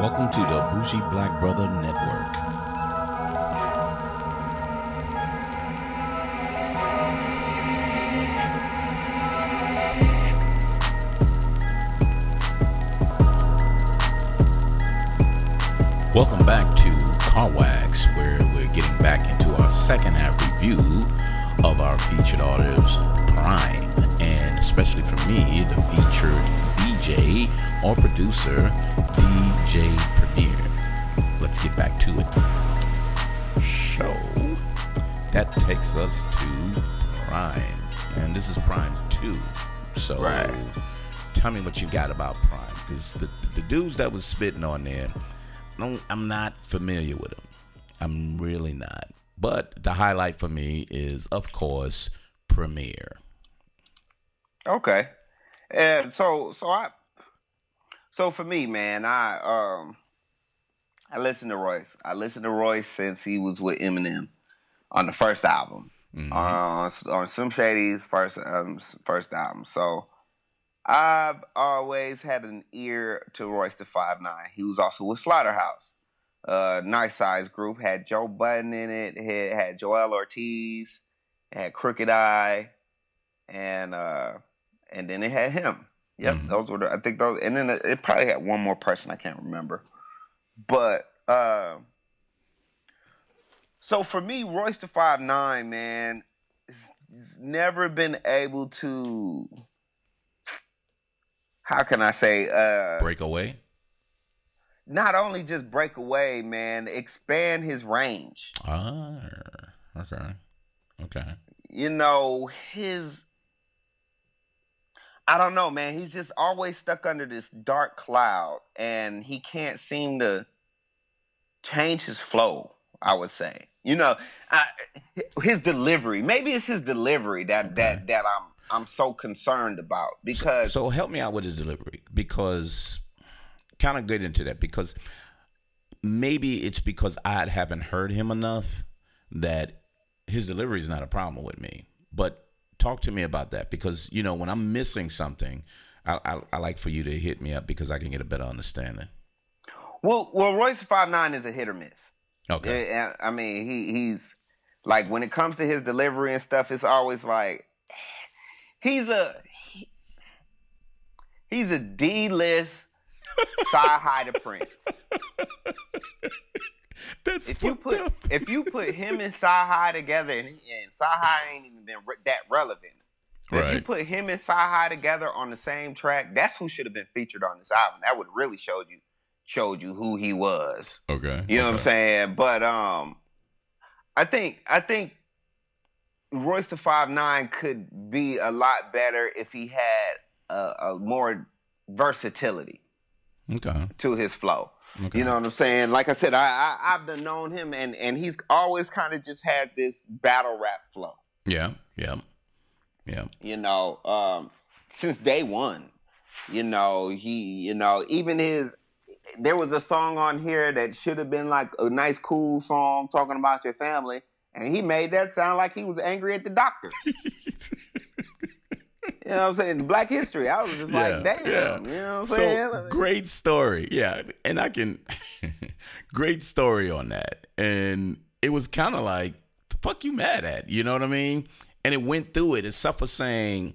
Welcome to the Bougie Black Brother Network. Welcome back to Carwax, where we're getting back into our second half review of our featured artist, Prime, and especially for me, the featured DJ or producer, DJ Premier. Let's get back to it. So, that takes us to Prime, and this is Prime 2. So, Right. tell me what you got about Prime, because the, the dudes that was spitting on there, I'm not familiar with them. I'm really not. But the highlight for me is, of course, Premier. Okay. And so so I so for me, man, I um I listened to Royce. I listened to Royce since he was with Eminem on the first album. Mhm. On on Slim Shady's first um first album. So I've always had an ear to Royce the Five Nine. He was also with Slaughterhouse. Uh nice size group. Had Joe Budden in it, had had Joel Ortiz, had Crooked I, and uh and then it had him. Yep, Mhm. those were the, I think those, and then it, it probably had one more person I can't remember, but uh, so for me, Royce the Five Nine man, has never been able to. How can I say? Uh, break away. not only just break away, man, expand his range. Ah, okay. Okay. you know, his I don't know, man. He's just always stuck under this dark cloud and he can't seem to change his flow, I would say. You know, I, his delivery. Maybe it's his delivery that that that I'm I'm so concerned about because So help me out with his delivery because kind of get into that because maybe it's because I haven't heard him enough that his delivery is not a problem with me. But talk to me about that because you know when I'm missing something, I, I, I like for you to hit me up because I can get a better understanding. well well Royce five nine is a hit or miss. Okay. I mean, he he's like when it comes to his delivery and stuff, it's always like he's a he- he's a D list side high to Prince. That's If you put if you put him and High together, and, and High ain't even been re- that relevant. If you put him and High together on the same track, that's who should have been featured on this album. That would really showed you showed you who he was. okay. You know what I'm saying? But um, I think I think Royce the Five Nine could be a lot better if he had a, a more versatility Okay. to his flow. Okay. You know what I'm saying? Like I said, I, I I've done known him, and and he's always kind of just had this battle rap flow. Yeah. Yeah. Yeah. You know, um, since day one. You know, he, you know, even his. There was a song on here that should have been like a nice, cool song talking about your family, and he made that sound like he was angry at the doctor. You know what I'm saying? Black history. I was just like, damn. You know what I'm saying? So great story, yeah, and I can great story on that, and it was kind of like, the fuck you mad at? You know what I mean? And it went through it. It's suffer saying,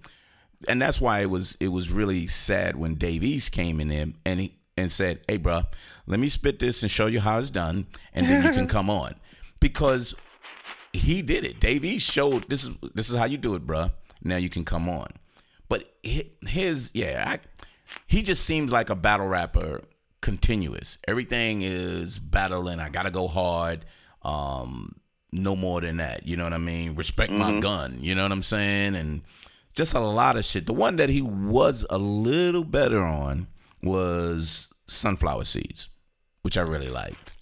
and that's why it was it was really sad when Dave East came in there and he and said, "Hey, bro, let me spit this and show you how it's done, and then you can come on," because he did it. Dave East showed this is this is how you do it, bruh. Now you can come on. But his, yeah, I, he just seems like a battle rapper, continuous. Everything is battling. I gotta go hard. Um, no more than that. You know what I mean? Respect my gun. You know what I'm saying? And just a lot of shit. The one that he was a little better on was sunflower seeds, which I really liked.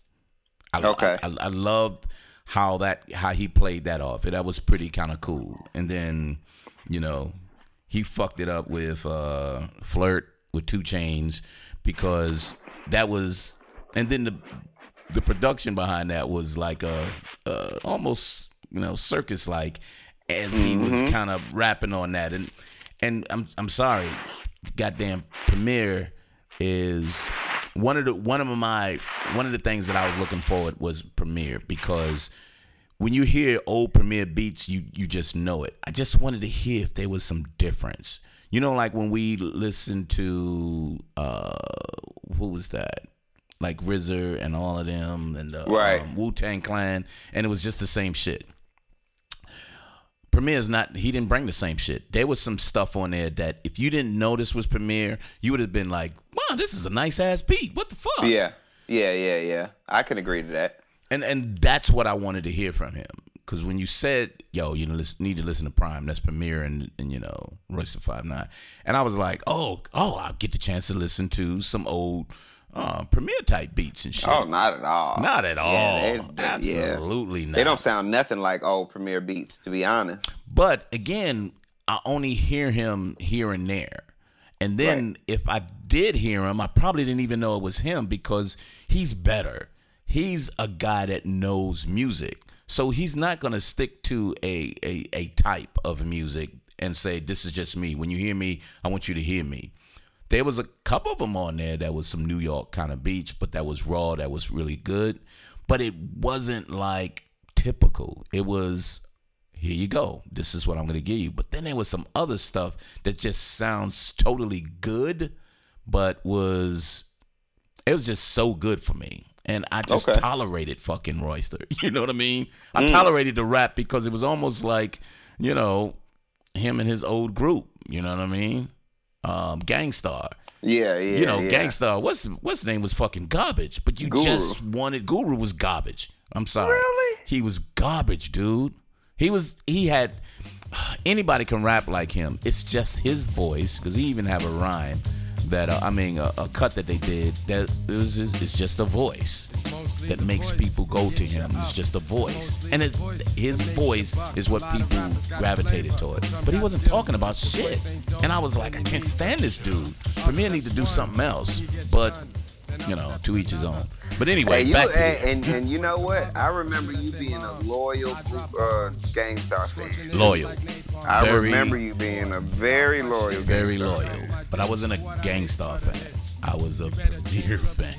I, Okay. I, I loved how that how he played that off. That was pretty kind of cool. And then, you know, he fucked it up with uh flirt with two Chainz because that was and then the the production behind that was like a, uh almost you know circus like as he was kind of rapping on that. And and I'm I'm sorry goddamn Premier is one of the one of my one of the things that I was looking forward was Premier because when you hear old Premier beats, you you just know it. I just wanted to hear if there was some difference. You know, like when we listened to uh who was that? Like RZA and all of them and the Right. um, Wu Tang Clan, and it was just the same shit. Premier's not he didn't bring the same shit. There was some stuff on there that if you didn't know this was Premier, you would have been like, Wow, this is a nice ass beat. What the fuck? Yeah, yeah, yeah, yeah. I can agree to that. And and that's what I wanted to hear from him. Cause when you said, yo, you know, listen, need to listen to Prime, that's Premier and, and you know, Royce Five Nine. And I was like, oh, oh, I'll get the chance to listen to some old uh, Premier type beats and shit. Oh, not at all. Not at all. Yeah, they- they- yeah. Absolutely not. They don't sound nothing like old Premier beats, to be honest. But again, I only hear him here and there. And then if I did hear him, I probably didn't even know it was him because he's better. He's a guy that knows music. So he's not going to stick to a, a, a type of music and say, this is just me. When you hear me, I want you to hear me. There was a couple of them on there that was some New York kind of beach, but that was raw, that was really good. But it wasn't like typical. It was here you go. This is what I'm going to give you. But then there was some other stuff that just sounds totally good, but was it was just so good for me. And I just Okay. tolerated fucking Royster. You know what I mean? I tolerated the rap because it was almost like, you know, him and his old group. You know what I mean? Um, Gang Starr. Yeah, yeah. you know, yeah. Gang Starr. What's what's his name was fucking garbage, but you Guru. just wanted Guru was garbage. I'm sorry. Really? He was garbage, dude. He was he had anybody can rap like him. It's just his voice because he even have a rhyme that uh, I mean a, a cut that they did that it was just, it's just a voice that makes people go to him. It's just a voice, and it, his voice is what people gravitated toward. But he wasn't talking about shit, and I was like, I can't stand this dude. Premier need to do something else, but you know, to each his own. But anyway, Hey, you, back to and, and and you know what? I remember you being a loyal group, uh, Gang Starr fan. loyal. I Very- remember you being a very loyal, very loyal. fan. But I wasn't a Gang Starr fan. I was a Premier fan.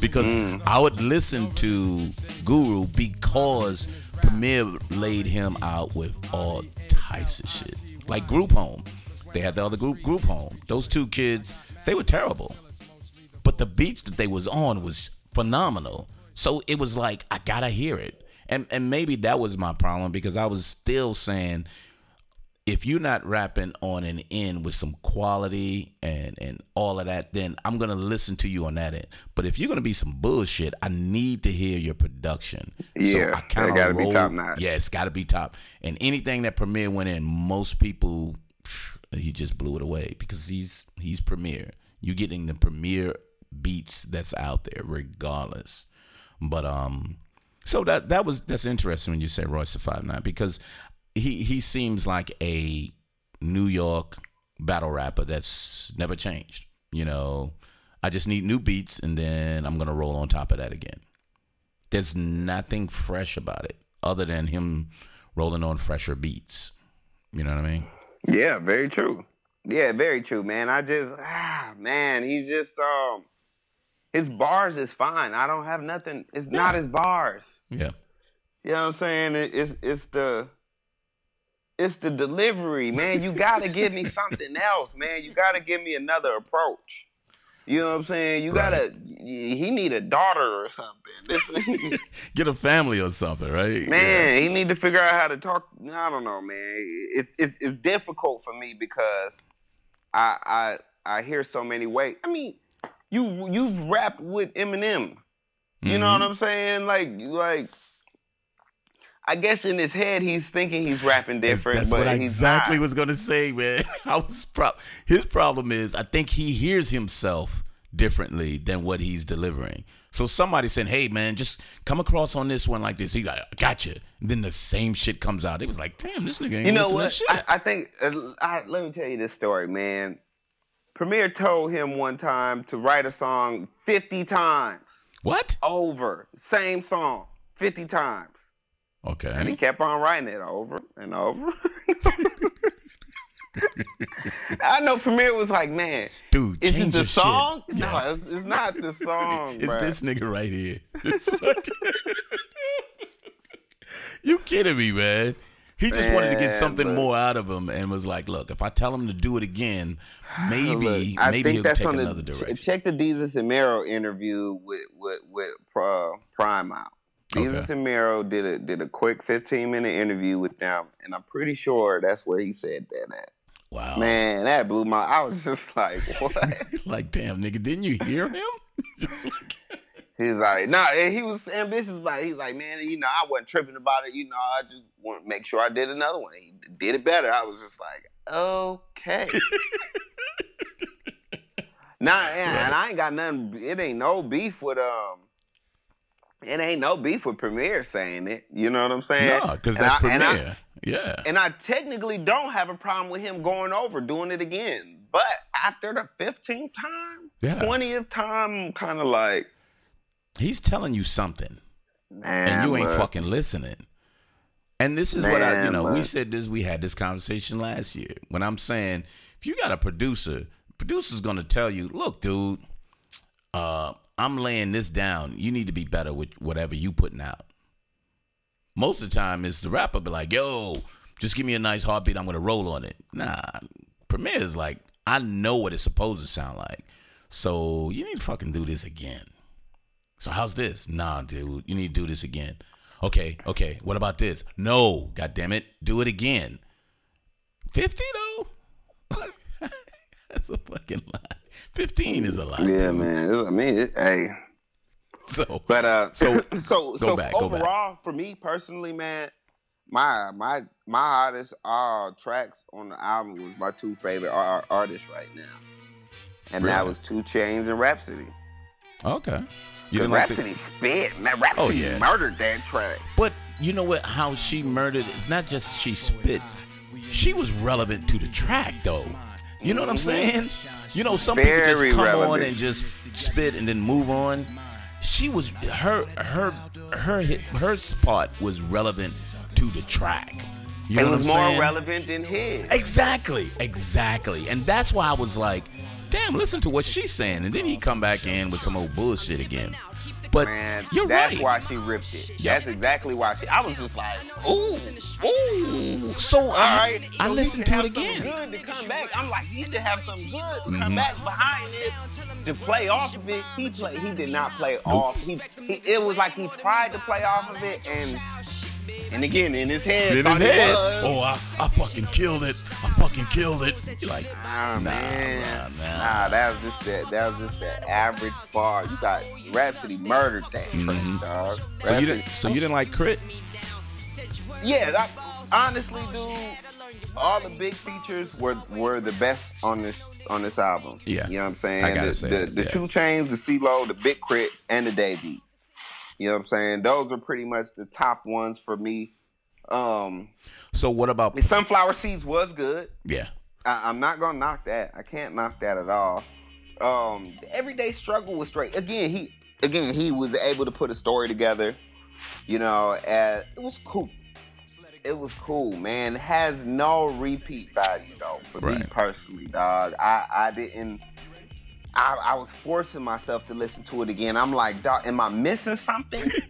Because Mm. I would listen to Guru because Premier laid him out with all types of shit. Like Group Home. They had the other group, Group Home. Those two kids, they were terrible. The beats that they was on was phenomenal. So it was like I gotta hear it. And and maybe that was my problem because I was still saying if you're not rapping on an end with some quality and and all of that, then I'm gonna listen to you on that end. But if you're gonna be some bullshit, I need to hear your production. Yeah, I kinda that gotta be top-notch. Yeah, it's gotta be top. And anything that Premier went in, most people he just blew it away because he's he's Premier. You're getting the Premier beats that's out there, regardless. But um, so that that was that's interesting when you say Royce the Five Nine because he he seems like a New York battle rapper that's never changed. You know, I just need new beats and then I'm gonna roll on top of that again. There's nothing fresh about it other than him rolling on fresher beats. You know what I mean? Yeah, very true. Yeah, very true, man. I just ah man, he's just um his bars is fine. I don't have nothing. It's not his bars. Yeah. You know what I'm saying? It, it's it's the it's the delivery, man. You gotta give me something else, man. You gotta give me another approach. You know what I'm saying? You gotta. He need a daughter or something. This, Get a family or something, right? man, he need to figure out how to talk. I don't know, man. It's it's it's difficult for me because I I I hear so many ways. I mean, you you've rapped with Eminem. You know what I'm saying? Like like. I guess in his head he's thinking he's rapping different, that's but what I exactly not. was gonna say, man. I was pro- his problem is I think he hears himself differently than what he's delivering. So somebody saying, "Hey, man, just come across on this one like this." He like, "Gotcha." And then the same shit comes out. It was like, "Damn, this nigga ain't You know listening to what? shit." I, I think. Uh, I, let me tell you this story, man. Premier told him one time to write a song fifty times what? over, same song fifty times, Okay. and he kept on writing it over and over. I know Premier was like, man, Dude, is it change the song? shit. No, Yeah. it's, it's not the song, It's bruh. this nigga right here. Like- you kidding me, man? He just wanted to get something look. more out of him and was like, "Look, if I tell him to do it again, maybe, Look, I maybe he'll take on the, another direction." Check the Desus and Mero interview with with with uh, Prime out. Desus Okay. and Mero did a did a quick fifteen minute interview with them, and I'm pretty sure that's where he said that at. Wow, Man, that blew my. I was just like, what? like damn, nigga, didn't you hear him? Just like- He's like, nah, and he was ambitious about it. He's like, man, you know, I wasn't tripping about it. You know, I just want to make sure I did another one. He did it better. I was just like, okay. nah, and, and I ain't got nothing. It ain't no beef with um. It ain't no beef with Premier saying it. You know what I'm saying? no, because that's I- and I- Premier. yeah, and I technically don't have a problem with him going over doing it again. But after the 15th time, Yeah. 20th time, kind of like, he's telling you something. man, and you ain't look. fucking listening. And this is what I, you Man, know, we said this, we had this conversation last year. When I'm saying, if you got a producer, producer's gonna tell you, look, dude, uh, I'm laying this down. You need to be better with whatever you putting out. Most of the time, it's the rapper be like, yo, just give me a nice heartbeat. I'm gonna roll on it. Nah, Premier is like, I know what it's supposed to sound like. So you need to fucking do this again. So how's this? Nah, dude, you need to do this again. Okay, okay. What about this? No, god damn it, do it again. Fifty though. That's a fucking lot. Fifteen is a lot. Yeah, dude. man. I mean, it, hey, So, but uh, So, so go so back, overall, for me personally, man, my my my hottest uh tracks on the album was my two favorite ar- artists right now, and that was Two Chainz and Rapsody. okay. You didn't like the- Rapsody spit, man. Rapsody oh, yeah. murdered that track. but you know what? How she murdered? It's not just she spit. She was relevant to the track, though. You know what I'm mm-hmm. saying? You know, some people just come on and just spit and then move on. She was her her her hit her part was relevant to the track. You know it was more saying? relevant than his. Exactly, exactly. And that's why I was like, damn, listen to what she's saying. And then he come back in with some old bullshit again. But Man, you're that's right. why she ripped it. Yeah. That's exactly why she. I was just like, ooh, ooh. So I, right, I so he listened to it again. Good to come back. I'm like, he should have some good to Mm-hmm. come back behind it to play off of it. He play. He did not play off. He, he. It was like he tried to play off of it, and and again in his head. In his head. Oh, I, I fucking killed it. I fucking killed it. You're like, Nah, nah, man. nah, nah. Nah, that was just that. That was just that average bar. You got Rapsody murdered that track, Mhm. dog. So you didn't. So you didn't like K.R.I.T.? Yeah, that, honestly, dude, all the big features were were the best on this on this album. Yeah. you know what I'm saying. I gotta the, say the, the yeah. two Chainz, the CeeLo, the Big K.R.I.T., and the Dave East. You know what I'm saying? Those are pretty much the top ones for me. Um, So what about? Sunflower Seeds was good. Yeah. I, I'm not gonna knock that. I can't knock that at all. Um, the Everyday Struggle was straight. Again, he again he was able to put a story together. You know, and it was cool. It was cool, man. It has no repeat value though for me personally, dog. I I didn't. I, I was forcing myself to listen to it again. I'm like, dog, am I missing something?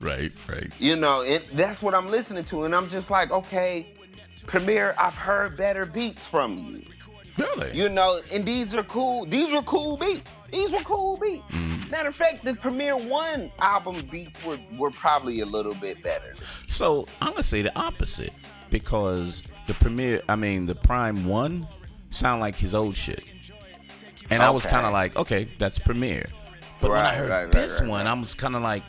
Right. Right. You know, it, that's what I'm listening to, and I'm just like, okay, Premier, I've heard better beats from you. Really? You know, and these are cool. These were cool beats. These were cool beats. Mm-hmm. Matter of fact, the Premier One album beats were, were probably a little bit better. So I'm gonna say the opposite because the Premier, I mean the Prime One, sound like his old shit, and I was kind of like, okay, that's Premier. But when I heard right, right, this right, one. I was kind of like,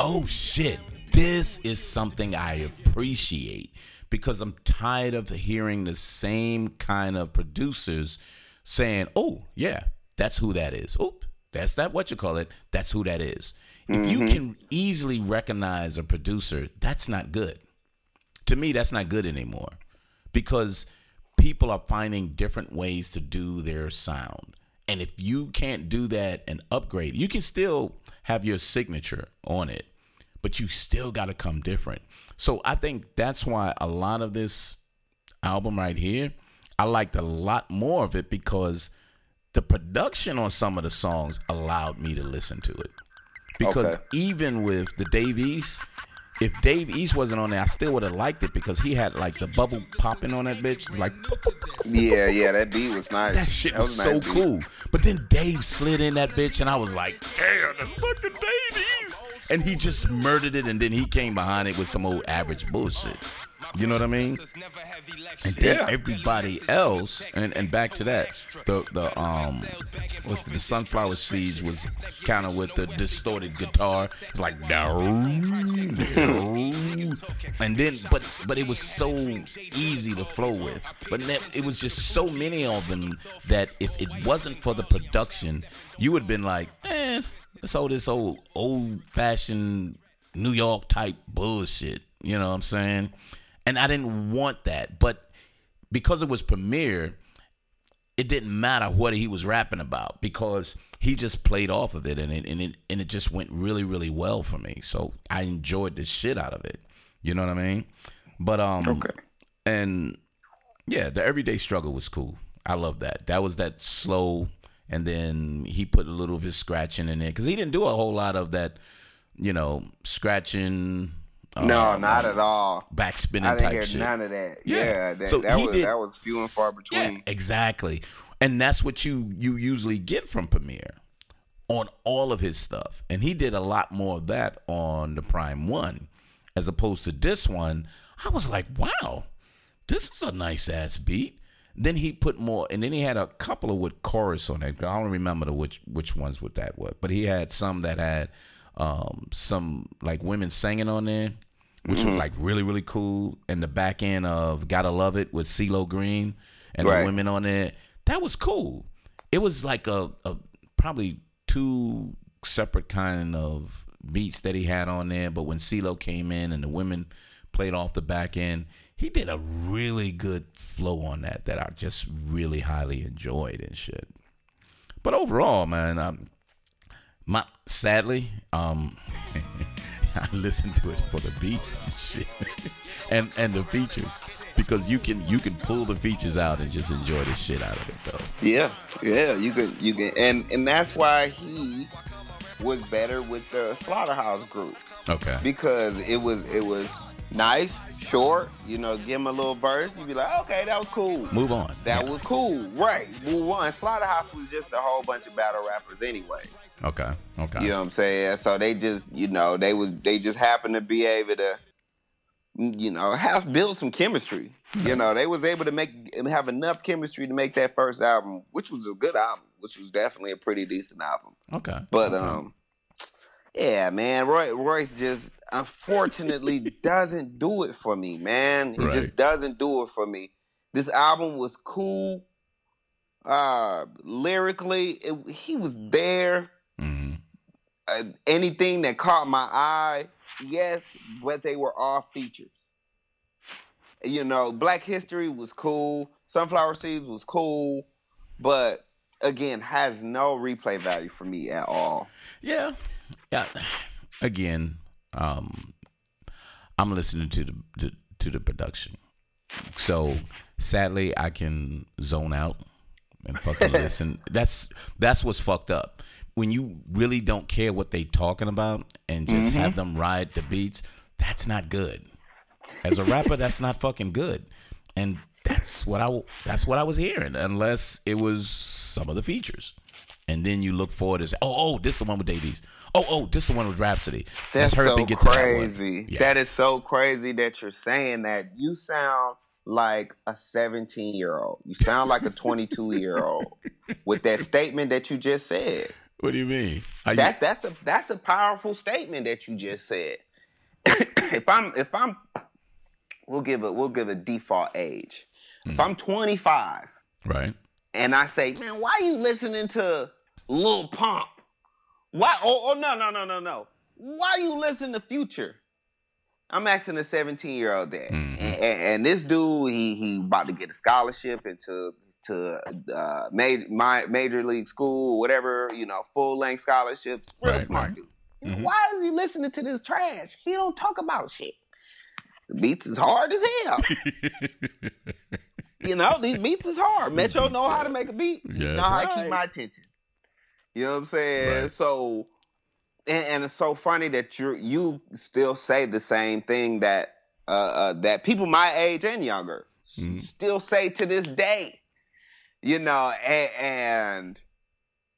oh shit, this is something I appreciate because I'm tired of hearing the same kind of producers saying, oh yeah, that's who that is. Oop, that's that what you call it. That's who that is. If Mm-hmm. you can easily recognize a producer, that's not good. To me, that's not good anymore because people are finding different ways to do their sound. And if you can't do that and upgrade, you can still have your signature on it, but you still got to come different. So I think that's why a lot of this album right here, I liked a lot more of it because the production on some of the songs allowed me to listen to it. Because Okay. even with the Dave East, if Dave East wasn't on there, I still would have liked it because he had like the bubble popping on that bitch. Like Yeah, yeah, that beat was nice. that shit That was a so beat. cool. But then Dave slid in that bitch, and I was like, damn, the fucking Dave East. And he just murdered it, and then he came behind it with some old average bullshit. You know what I mean? And then Yeah. everybody else, and, and back to that, the the um, what's the, the sunflower seeds was kind of with the distorted guitar, It's like and then but but it was so easy to flow with. But it was just so many of them that if it wasn't for the production, you would have been like, eh, it's all this old old fashioned New York type bullshit. You know what I'm saying? And I didn't want that, but because it was Premier, it didn't matter what he was rapping about because he just played off of it and it and it and it just went really really well for me. So I enjoyed the shit out of it. You know what I mean? But um Okay. and yeah, the everyday struggle was cool. I love that. That was that slow and then he put a little of his scratching in there cuz he didn't do a whole lot of that, you know, scratching No, uh, not at all. back spinning type hear shit. none of that. Yeah, that, so that he was did, that was few and far between. Yeah, exactly. And that's what you you usually get from Premier on all of his stuff. And he did a lot more of that on the Prime One, as opposed to this one. I was like, wow, this is a nice ass beat. Then he put more, and then he had a couple of with chorus on it. I don't remember the which which ones with that was, but he had some that had um, some like women singing on there, which was like really really cool. And the back end of "Gotta Love It" with CeeLo Green and Right. the women on it. That was cool. It was like a, a probably two separate kind of beats that he had on there, but when CeeLo came in and the women played off the back end, he did a really good flow on that that I just really highly enjoyed and shit. But overall, man, um, my sadly, um, I listen to it for the beats and shit, and and the features because you can you can pull the features out and just enjoy the shit out of it though. Yeah, yeah, you can, you can, and and that's why he was better with the Slaughterhouse group Okay. because it was it was nice, short. You know, give him a little verse, you'd be like, okay, that was cool. Move on. That Yeah. was cool, right? Move on. Slaughterhouse was just a whole bunch of battle rappers anyway. Okay. Okay. You know what I'm saying? So they just, you know, they was they just happened to be able to, you know, have build some chemistry. You know, they was able to make have enough chemistry to make that first album, which was a good album, which was definitely a pretty decent album. Okay. But okay. um, yeah, man, Roy, Royce just unfortunately doesn't do it for me, man. He Right. just doesn't do it for me. This album was cool. Uh, lyrically, it, he was there. Mhm. Uh, anything that caught my eye, yes, but they were all features. You know, Black History was cool. Sunflower Seeds was cool, but again, has no replay value for me at all. Yeah. Yeah. Again, um, I'm listening to the to, to the production. So sadly, I can zone out and fucking listen. That's that's what's fucked up. When you really don't care what they talking about and just have them ride the beats, that's not good. As a rapper, that's not fucking good. And that's what I that's what I was hearing, unless it was some of the features. And then you look forward and say, oh, oh, this is the one with Dave East. Oh, oh, this is the one with Rapsody. That's Let's hurry up so and get to that one. crazy. Yeah. That is so crazy that you're saying that. You sound like a 17 year old. You sound like a 22 year old with that statement that you just said. What do you mean? Are you- That that's a that's a powerful statement that you just said. if I'm if I'm we'll give a we'll give a default age. Hmm. If I'm 25 right. and I say, man, why are you listening to Lil Pump? Why? Oh, oh no, no, no, no, no. Why you listen to Future? I'm asking a 17 year old that, Mhm. and, and, this dude, he he about to get a scholarship into to uh, major, my, major league school, whatever, you know, full length scholarships. Real Right, smart right. dude. Mhm. Why is he listening to this trash? He don't talk about shit. The beats is hard as hell. you know, these beats is hard. Metro know how to make a beat. Yeah, know how to keep my attention. You know what I'm saying? Right. So, and, and it's so funny that you you still say the same thing that uh, uh, that people my age and younger s- Mhm. still say to this day. You know, and, and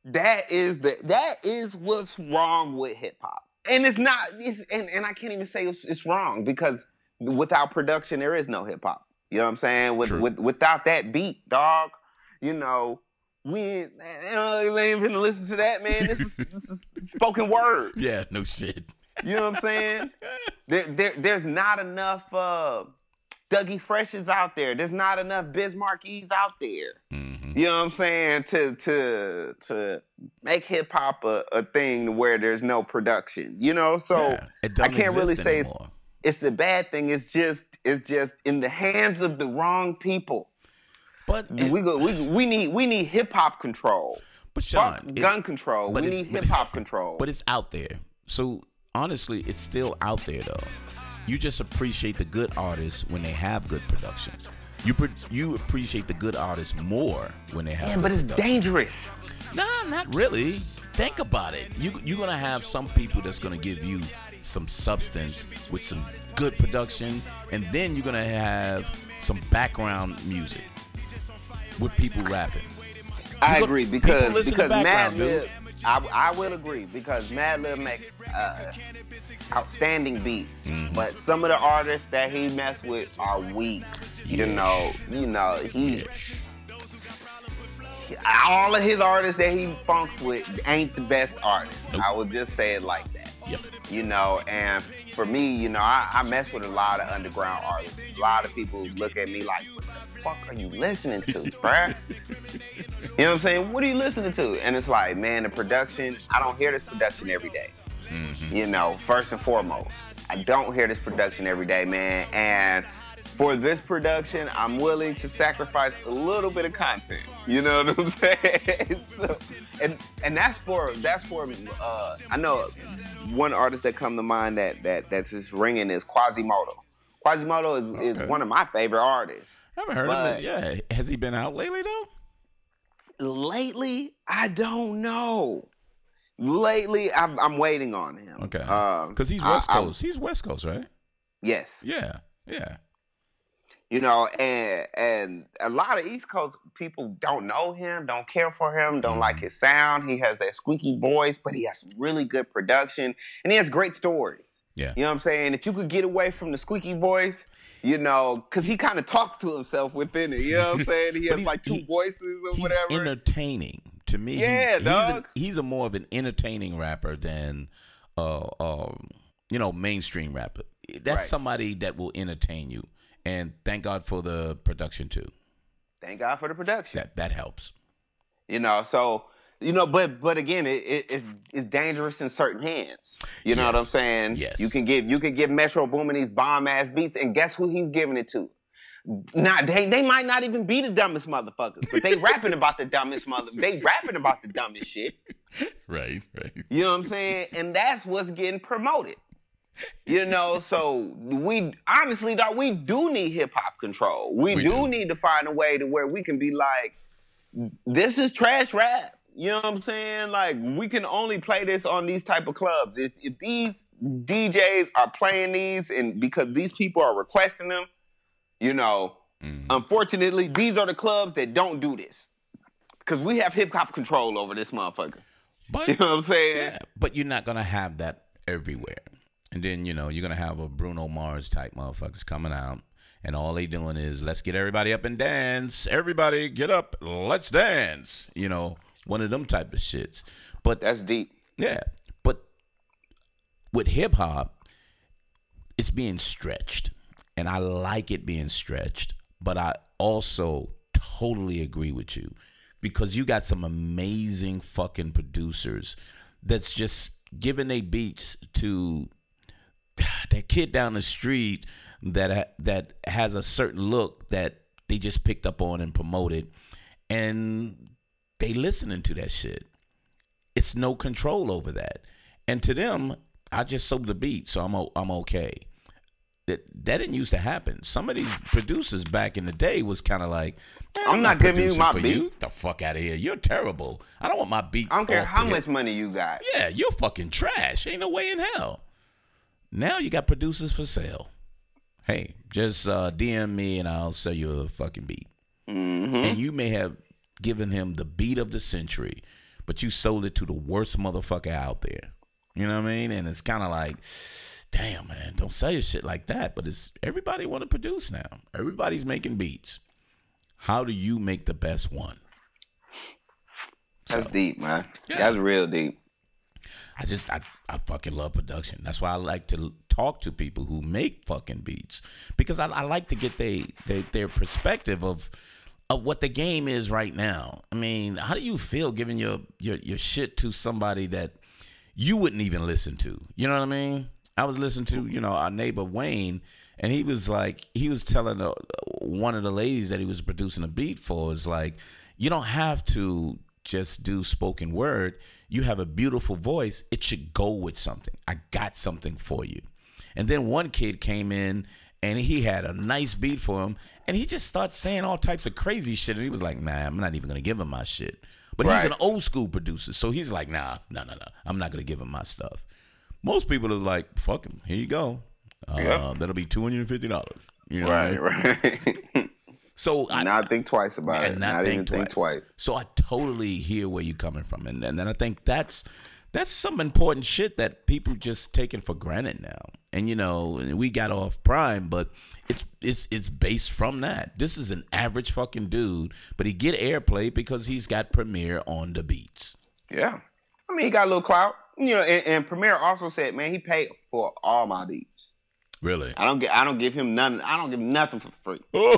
that is the that is what's wrong with hip hop. And it's not it's and, and I can't even say it's, it's wrong because without production there is no hip hop. You know what I'm saying? With, True. with without that beat, dog, you know, we ain't, you know, they ain't finna listen to that, man. This is this is spoken word. Yeah, no shit. You know what I'm saying? There, there there's not enough uh Dougie Freshes out there. There's not enough Biz Markies out there. hmm You know what I'm saying? To to to make hip hop a, a thing where there's no production. You know, so Yeah, I can't really say it's- it's a bad thing. It's just it's just in the hands of the wrong people. But and- we go we we need we need hip hop control. but Fuck Sean, it- gun control. but We need hip hop control. but it's out there. So honestly, it's still out there though. You just appreciate the good artists when they have good productions. You pro- you appreciate the good artists more when they have. yeah, but it's production. dangerous. Nah, not really. Think about it. You you're gonna have some people that's gonna give you some substance with some good production, and then you're gonna have some background music with people rapping. I agree because because Mad. Lib, I, I will agree because Madlib makes uh, outstanding beats, Mm-hmm. but some of the artists that he messed with are weak. You know, you know he. All of his artists that he funks with ain't the best artists. Nope. I would just say it like that. Yep. You know, and for me, you know, I, I mess with a lot of underground artists. A lot of people look at me like, fuck are you listening to, bruh? You know what I'm saying? What are you listening to? And it's like, man, the production, I don't hear this production every day. Mm-hmm. You know, first and foremost, I don't hear this production every day, man. And for this production, I'm willing to sacrifice a little bit of content. You know what I'm saying? so, and and that's for that's for uh, I know one artist that come to mind that that that's just ringing is Quasimoto. Quasimoto is, Okay. is one of my favorite artists. I haven't heard But- of it. Yeah, has he been out lately though? Lately, I don't know. Lately, I'm, I'm waiting on him. Okay, Um, because he's West I- Coast. he's West Coast, right? yes. Yeah, yeah. You know, and and a lot of East Coast people don't know him, don't care for him, don't like his sound. He has that squeaky voice, but he has really good production and he has great stories. Yeah. You know what I'm saying? If you could get away from the squeaky voice, you know, because he kind of talks to himself within it. You know what I'm saying? He has like two he- voices or He's whatever. entertaining to me. Yeah, he's, he's, a, dog. he's a more of an entertaining rapper than, uh, um, you know, mainstream rapper. That's Right. somebody that will entertain you, and thank God for the production too. Thank God for the production. That that helps. You know, so you know, but but again, it, it it's, it's dangerous in certain hands. You know what I'm saying? Yes. You can give you can give Metro Boomin these bomb ass beats, and guess who he's giving it to? Not they they might not even be the dumbest motherfuckers, but they rapping about the dumbest mother. They rapping about the dumbest shit. Right, right. You know what I'm saying? And that's what's getting promoted. You know, so we honestly, dog, we do need hip hop control. We, We do, do. need to find a way to where we can be like, this is trash rap. You know what I'm saying? Like we can only play this on these type of clubs. If if these DJs are playing these and because these people are requesting them, you know, Mhm. unfortunately, these are the clubs that don't do this. Cause we have hip hop control over this motherfucker. But You know what I'm saying? Yeah, but you're not gonna have that everywhere. And then you know you're gonna have a Bruno Mars type motherfuckers coming out, and all they doing is let's get everybody up and dance. Everybody get up, let's dance. You know, one of them type of shits. But That's deep. yeah, but with hip hop, it's being stretched, and I like it being stretched. But I also totally agree with you because you got some amazing fucking producers that's just giving they beats to that kid down the street that that has a certain look that they just picked up on and promoted, and they listening to that shit it's no control over that. And to them, I just sold the beat, so I'm I'm okay. that that didn't used to happen. Some of these producers back in the day was kind of like, I'm, I'm, not, giving you my beat. You. the fuck out of here. You're terrible. I don't want my beat. I don't care how much money you got. Yeah, you're fucking trash. Ain't no way in hell. Now you got producers for sale. Hey, just uh, DM me and I'll sell you a fucking beat. Mm-hmm. And you may have given him the beat of the century, but you sold it to the worst motherfucker out there. You know what I mean? And it's kind of like, damn, man, don't sell your shit like that. But it's everybody want to produce now. Everybody's making beats. How do you make the best one? That's so, deep, man. Yeah. That's real deep. I just I, I fucking love production. That's why I like to talk to people who make fucking beats because I, I like to get they, they their perspective of of what the game is right now. I mean, how do you feel giving your your your shit to somebody that you wouldn't even listen to? You know what I mean? I was listening to you know our neighbor Wayne, and he was like he was telling a, one of the ladies that he was producing a beat for is like you don't have to just do spoken word. You have a beautiful voice. It should go with something. I got something for you. And then one kid came in and he had a nice beat for him and he just starts saying all types of crazy shit and he was like, "Nah, I'm not even going to give him my shit." But right. he's an old school producer, so he's like, "Nah, no, no, no. I'm not going to give him my stuff." Most people are like, "Fuck him. Here you go. Uh, yep. that'll be $250." You know right, right. So I not think twice about it. Not, not think, twice. think, twice. So I totally hear where you're coming from, and and then I think that's that's some important shit that people just taking for granted now. And you know, we got off Prime, but it's it's it's based from that. This is an average fucking dude, but he get airplay because he's got Premier on the beats. Yeah, I mean he got a little clout. You know, and, and Premier also said, man, he paid for all my beats. Really? I don't get. I don't give him nothing. I don't give nothing for free. Oh,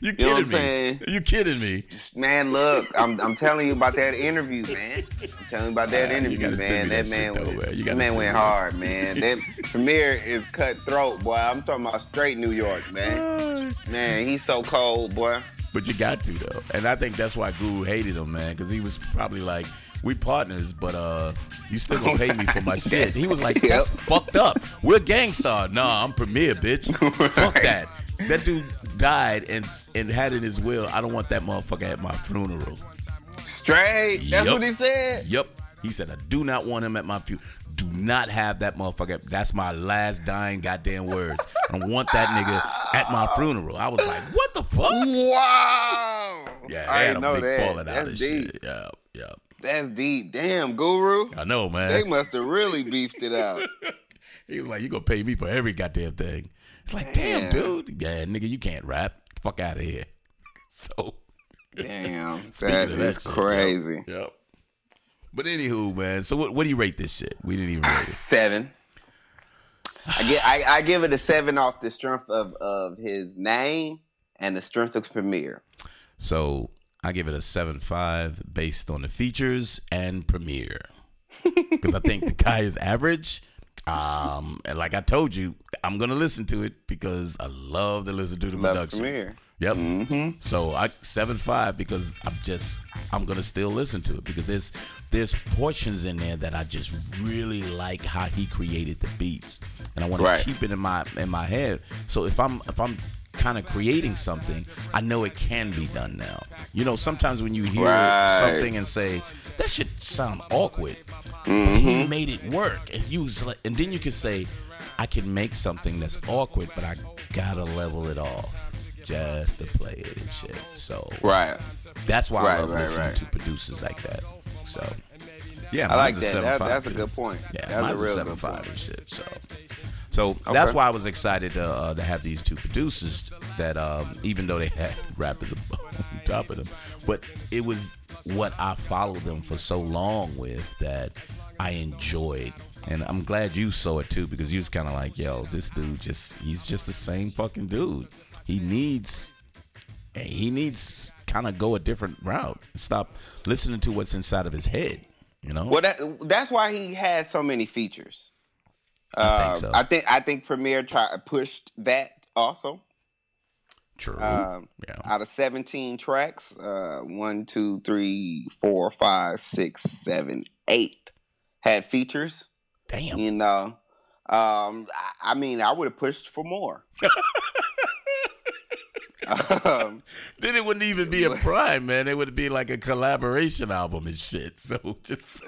you kidding you know me? Saying? You kidding me? Man, look, I'm I'm telling you about that interview, man. I'm telling you about that uh, interview, man. That, that man, though, man. that man went hard, man. that Premier is cutthroat, boy. I'm talking about straight New York, man. man, he's so cold, boy. But you got to though, and I think that's why Guru hated him, man, because he was probably like, "We partners, but uh, you still gonna pay me for my shit." He was like, "That's yep. fucked up. We're Gang Starr. Nah, I'm Premier, bitch. Fuck that." That dude died and and had in his will, "I don't want that motherfucker at my funeral." Straight. That's yep. what he said. Yep. He said, "I do not want him at my funeral." Do not have that motherfucker. That's my last dying goddamn words. I don't want that nigga at my funeral. I was like, what the fuck? Wow. Yeah, they had a big that. falling out of shit. Yeah, yeah. That's deep. Damn, Guru. I know, man. They must have really beefed it out. he was like, you gonna pay me for every goddamn thing. It's like, damn, damn dude. Yeah, nigga, you can't rap. Fuck out of here. So. Damn, that is that crazy. Yep. yep. But anywho, man. So what, what do you rate this shit? We didn't even rate it. Seven. I get I, I give it a seven off the strength of of his name and the strength of Premier. So I give it a seven five based on the features and Premier because I think the guy is average. Um, and like I told you, I'm gonna listen to it because I love to listen to the love production. Premier. Yep. Mm-hmm. So I seven five because I'm just I'm gonna still listen to it because there's there's portions in there that I just really like how he created the beats, and I want right. to keep it in my in my head. So if I'm if I'm kind of creating something, I know it can be done now. You know, sometimes when you hear right. something and say that should sound awkward, mm-hmm. he made it work, and you and then you can say, I can make something that's awkward, but I gotta level it off just to play it and shit. So right, that's why right, I love right, listening right. to producers like that. So yeah, I like that. that that's a good point. Yeah, that's mine's a, a seven five and shit. So. So okay. that's why I was excited to, uh, to have these two producers that um, even though they had rappers on top of them, but it was what I followed them for so long with that I enjoyed. And I'm glad you saw it too because you was kind of like, yo, this dude just, he's just the same fucking dude he needs he needs kind of go a different route. Stop listening to what's inside of his head. You know. Well, that, that's why he had so many features. I think uh, so. I think I think Premier tried pushed that also. True. Um, yeah. Out of seventeen tracks, uh, one, two, three, four, five, six, seven, eight had features. Damn. You know, Um, I, I mean, I would have pushed for more. um, then it wouldn't even be a prime, man. It would be like a collaboration album and shit. So just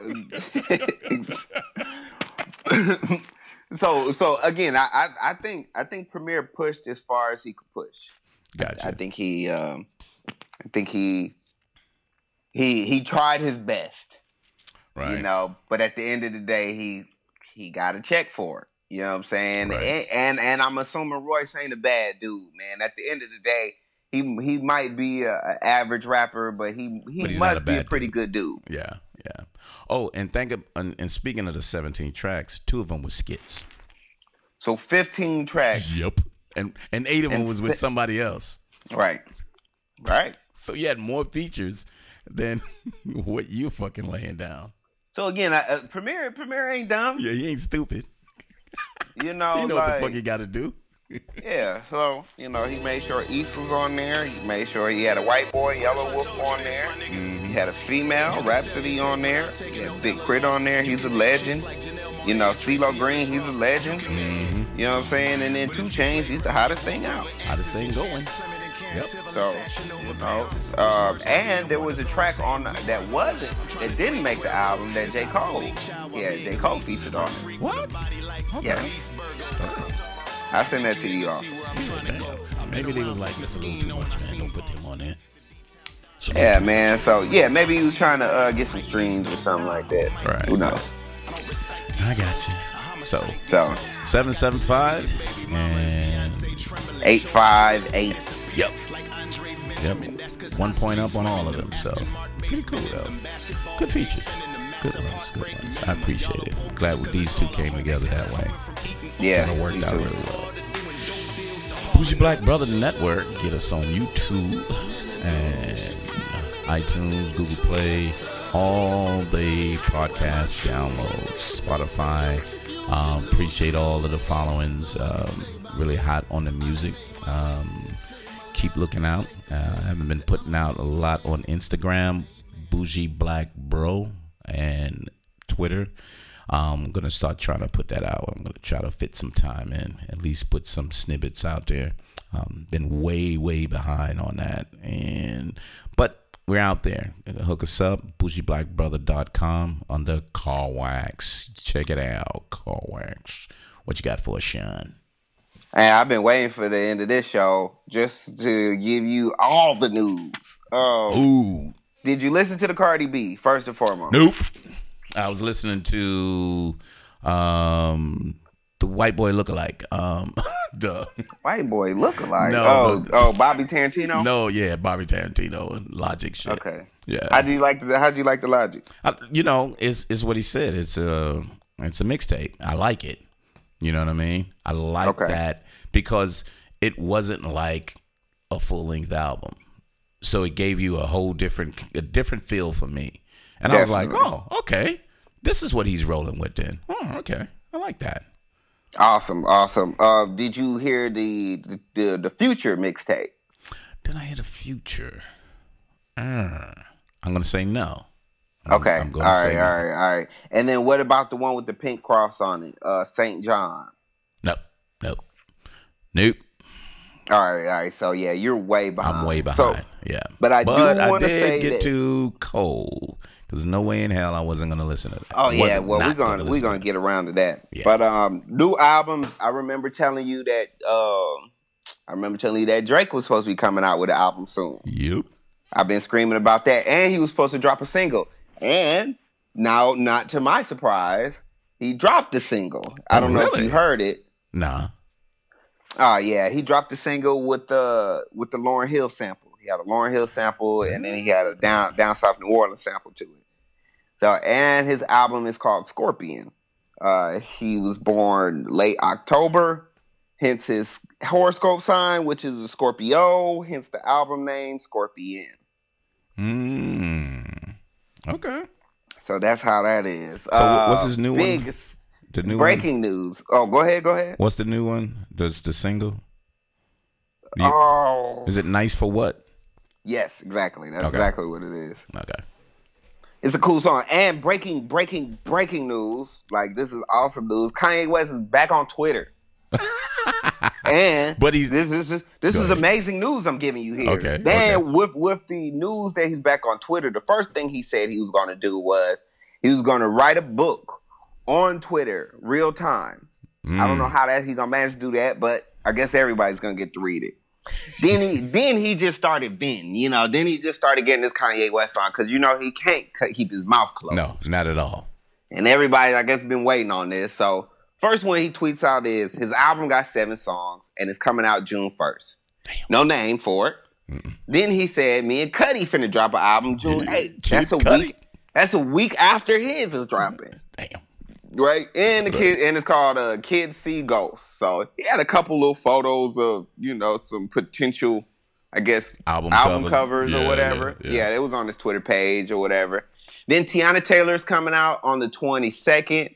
so so again, I, I, I think I think Premier pushed as far as he could push. Gotcha. I, I think he um, I think he he he tried his best. Right. You know, but at the end of the day, he he got a check for it. You know what I'm saying? Right. And, and and I'm assuming Royce ain't a bad dude, man. At the end of the day, he he might be an average rapper, but he he But must a be a pretty dude. good dude. Yeah, yeah. Oh, and think of and, and speaking of the 17 tracks, two of them were skits. So 15 tracks, Yep. And and eight of them was with somebody else. right? Right. So you had more features than what you fucking laying down. So again, I, uh, Premier Premier ain't dumb. Yeah, he ain't stupid. You know, He know like, what the fuck he got to do. yeah. So you know, he made sure East was on there. He made sure he had a white boy, Yelawolf on there. He had a female, Rapsody on there. He had Big K.R.I.T on there. He's a legend. You know, CeeLo Green, he's a legend. Mm-hmm. You know what I'm saying? And then Two Chainz, he's the hottest thing out. Hottest thing going. Yep. So, you know, uh, and there was a track on that wasn't that didn't make the album that J Cole, yeah, J Cole featured on it. What? Okay. Yes, I send that to you all. Maybe they was like, this a little too much, man. Don't put them on there. So Yeah, man. So yeah, maybe he was trying to uh, get some streams or something like that. Right. Who knows? I got you. So So seven seven five and eight five eight. yep. Yep. One point up on all of them. So pretty cool though. Good features. Good ones. Good ones. I appreciate it. Glad these two came together that way. Yeah, Kind of worked out really well. Bougie Black Brother Network. Get us on YouTube and iTunes, Google Play, all the podcast downloads, Spotify. Um, appreciate all of the followings. Um, really hot on the music. Um, keep looking out. Uh, I haven't been putting out a lot on Instagram, Bougie Black Bro, and Twitter. I'm gonna start trying to put that out. I'm gonna try to fit some time in, at least put some snippets out there. Um, been way, way behind on that, and but we're out there. Hook us up, bougieblackbrother.com under Car Wax. Check it out, Car Wax. What you got for us, Sean? And I've been waiting for the end of this show just to give you all the news. Oh, Ooh, did you listen to the Cardi B first and foremost? Nope. I was listening to um the white boy lookalike. Um the White boy look alike. No, oh, but- oh, Bobby Tarantino. no, yeah, Bobby Tarantino and Logic shit. Okay. Yeah. How do you like the How do you like the logic? I, you know, it's it's what he said. It's a it's a mixtape. I like it. You know what I mean? I like Okay. that because it wasn't like a full length album. So it gave you a whole different a different feel for me. And I was like, "Oh, okay. This is what he's rolling with then." Oh, okay. I like that. Awesome, awesome. Uh, did you hear the the the future mixtape? Did I hit a future. Uh, I'm gonna say no. Okay, I'm all gonna right, say all right, all right. And then what about the one with the pink cross on it? Uh, Saint John. Nope. Nope. Nope. All right, all right. So yeah, you're way behind. I'm way So, behind. yeah. but I do but I did say get that- to Cole because no way in hell I wasn't gonna listen to that. Oh yeah, well we're gonna we're gonna to get around to that. Yeah. But um, new album. I remember telling you that. Um, I remember telling you that Drake was supposed to be coming out with an album soon. Yep. I've been screaming about that, and he was supposed to drop a single. And now, not to my surprise, he dropped a single. I don't know if you heard it. Nah. Oh yeah, he dropped a single with the with the Lauryn Hill sample. He had a Lauryn Hill sample, and then he had a down down south New Orleans sample to it. So, and his album is called Scorpion. Uh, he was born late October, hence his horoscope sign, which is a Scorpio. Hence the album name Scorpion. Mm. Okay. So that's how that is. So what's uh, his new one? The new one. breaking news. Oh, go ahead, go ahead. What's the new one? Does the single? You- Oh, Is it nice for what? yes, exactly. That's Okay. exactly what it is. Okay. It's a cool song. And breaking, breaking, breaking news. Like this is awesome news. Kanye West is back on Twitter. and But he's- this is this, is amazing news I'm giving you here. Okay, Then okay. with with the news that he's back on Twitter, the first thing he said he was going to do was he was going to write a book on Twitter, real time. I don't know Mm. how that he's gonna manage to do that, but I guess everybody's gonna get to read it. then he then he just started venting, you know. Then he just started getting this Kanye West on because you know he can't keep his mouth closed. No, not at all. And everybody, I guess, been waiting on this. So first one he tweets out is his album got seven songs and it's coming out June first. No name for it. Then he said, "Me and Cudi finna drop an album June 8th. Kid That's a Cudi? week. That's a week after his is dropping." Damn. right? And the kid, and it's called uh, Kids See Ghosts. So he had a couple little photos of you know some potential, I guess, Album album covers. covers, Yeah, or whatever. yeah, Yeah, yeah. it was on his Twitter page or whatever. Then Teyana Taylor's coming out on the twenty second,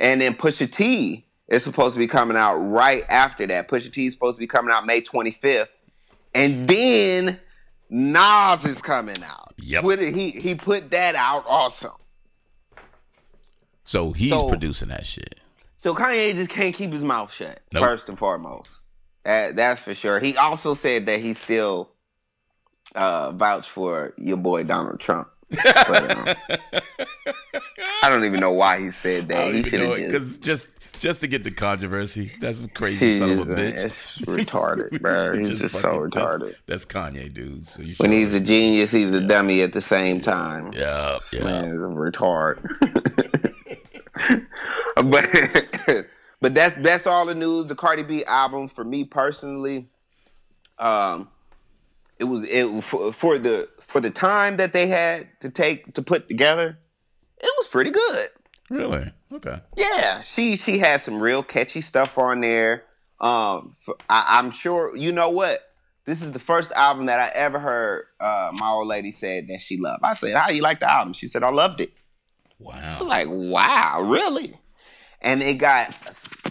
and then Pusha T is supposed to be coming out right after that. Pusha T is supposed to be coming out May twenty fifth, and then Nas is coming out. Yep. Twitter, he he put that out also. So he's So- producing that shit. So Kanye just can't keep his mouth shut. Nope. First and foremost, That- that's for sure. He also said that he still uh, vouched for your boy Donald Trump. But, um, I don't even know why he said that. He should have it just. because just just to get the controversy. That's crazy He's son of a bitch. retarded, bro. He's just, so retarded. That's, that's Kanye, dude. So you When he's a genius, he's a dummy at the same time. yeah, yeah. Man, it's a retard. but but that's that's all the news. The Cardi B album for me personally, um, it was it for, for the for the time that they had to take to put together, it was pretty good. Really? Okay. Yeah, she she had some real catchy stuff on there. Um, I, am sure you know what. This is the first album that I ever heard uh, my old lady said that she loved. I said, "How you like the album?" She said, "I loved it." Wow. I was like, "Wow, really?" And it got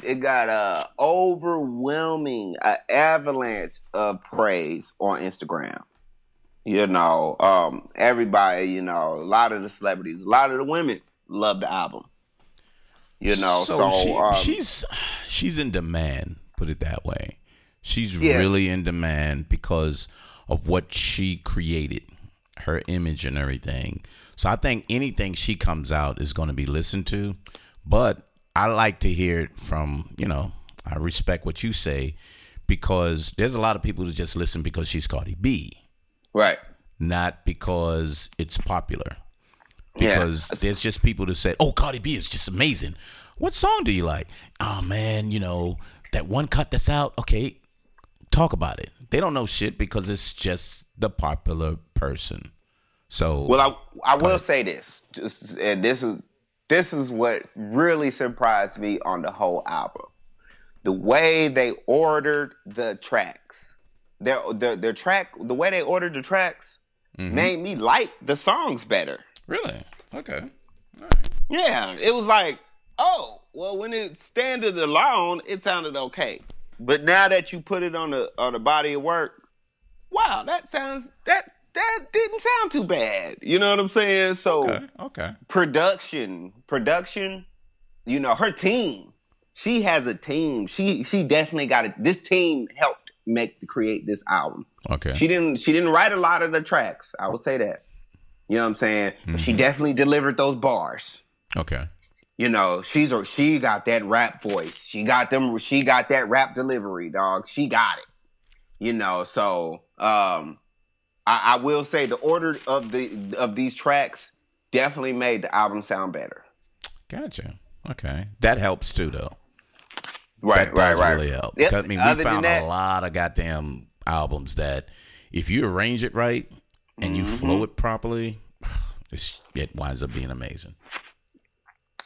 it got a overwhelming uh, avalanche of praise on Instagram. You know, um, everybody, you know, a lot of the celebrities, a lot of the women love the album. You know, so, she, um, she's she's in demand. Put it that way. She's Yeah. really in demand because of what she created, her image and everything. So I think anything she comes out is going to be listened to. But I like to hear it from you know. I respect what you say because there's a lot of people who just listen because she's Cardi B, right. not because it's popular Yeah. because there's just people that say, "Oh, Cardi B is just amazing." What song do you like? Oh man, you know that one cut that's out. Okay, talk about it. They don't know shit because it's just the popular person. So Well, I I will ahead. say this, just, and this is this is what really surprised me on the whole album, the way they ordered the tracks. Their their their track, the way they ordered the tracks, Mm-hmm. made me like the songs better. really okay. Yeah, it was like, oh, well, when it standard alone, it sounded okay, but now that you put it on the on the body of work, wow, that sounds that that didn't sound too bad. You know what I'm saying? So Okay. Okay. production, production, you know, her team. She has a team. She she definitely got it. This team helped make to create this album. Okay. She didn't she didn't write a lot of the tracks. I will say that. You know what I'm saying? But she definitely delivered those bars. okay. You know, she's a, she got that rap voice. She got them she got that rap delivery, dog. She got it. You know, so um I, I will say the order of the of these tracks definitely made the album sound better. Gotcha. Okay. That helps too, though. Right, that does really help. Yep. I mean, Other we found that- a lot of goddamn albums that if you arrange it right and you Mm-hmm. flow it properly, it's, it winds up being amazing.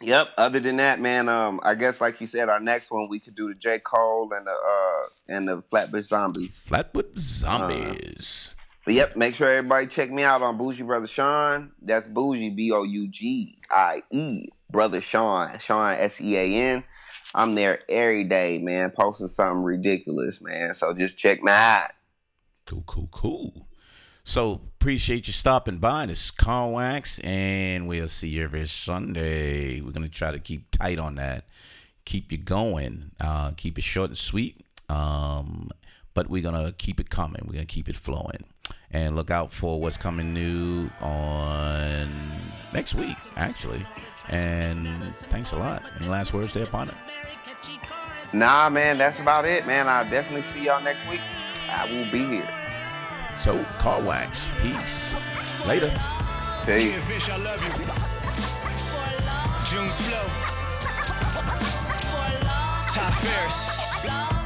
Yep. Other than that, man, um, I guess like you said, our next one we could do the J. Cole and the uh and the Flatbush Zombies. Flatbush Zombies. But yep, make sure everybody check me out on Bougie Brother Sean. That's Bougie B O U G I E Brother Sean. Sean S E A N. I'm there every day, man, posting something ridiculous, man. So just check me out. Cool, cool, cool. So appreciate you stopping by. This is Wax, and we'll see you every Sunday. We're gonna try to keep tight on that, keep you going, uh, keep it short and sweet. Um, but we're gonna keep it coming. We're gonna keep it flowing, and look out for what's coming new on next week, actually. And thanks a lot. Any last words there, partner? Nah, man, that's about it, man. I'll definitely see y'all next week. I will be here. So, Car Wax, peace. Later. Peace. June's flow. Top Ferris.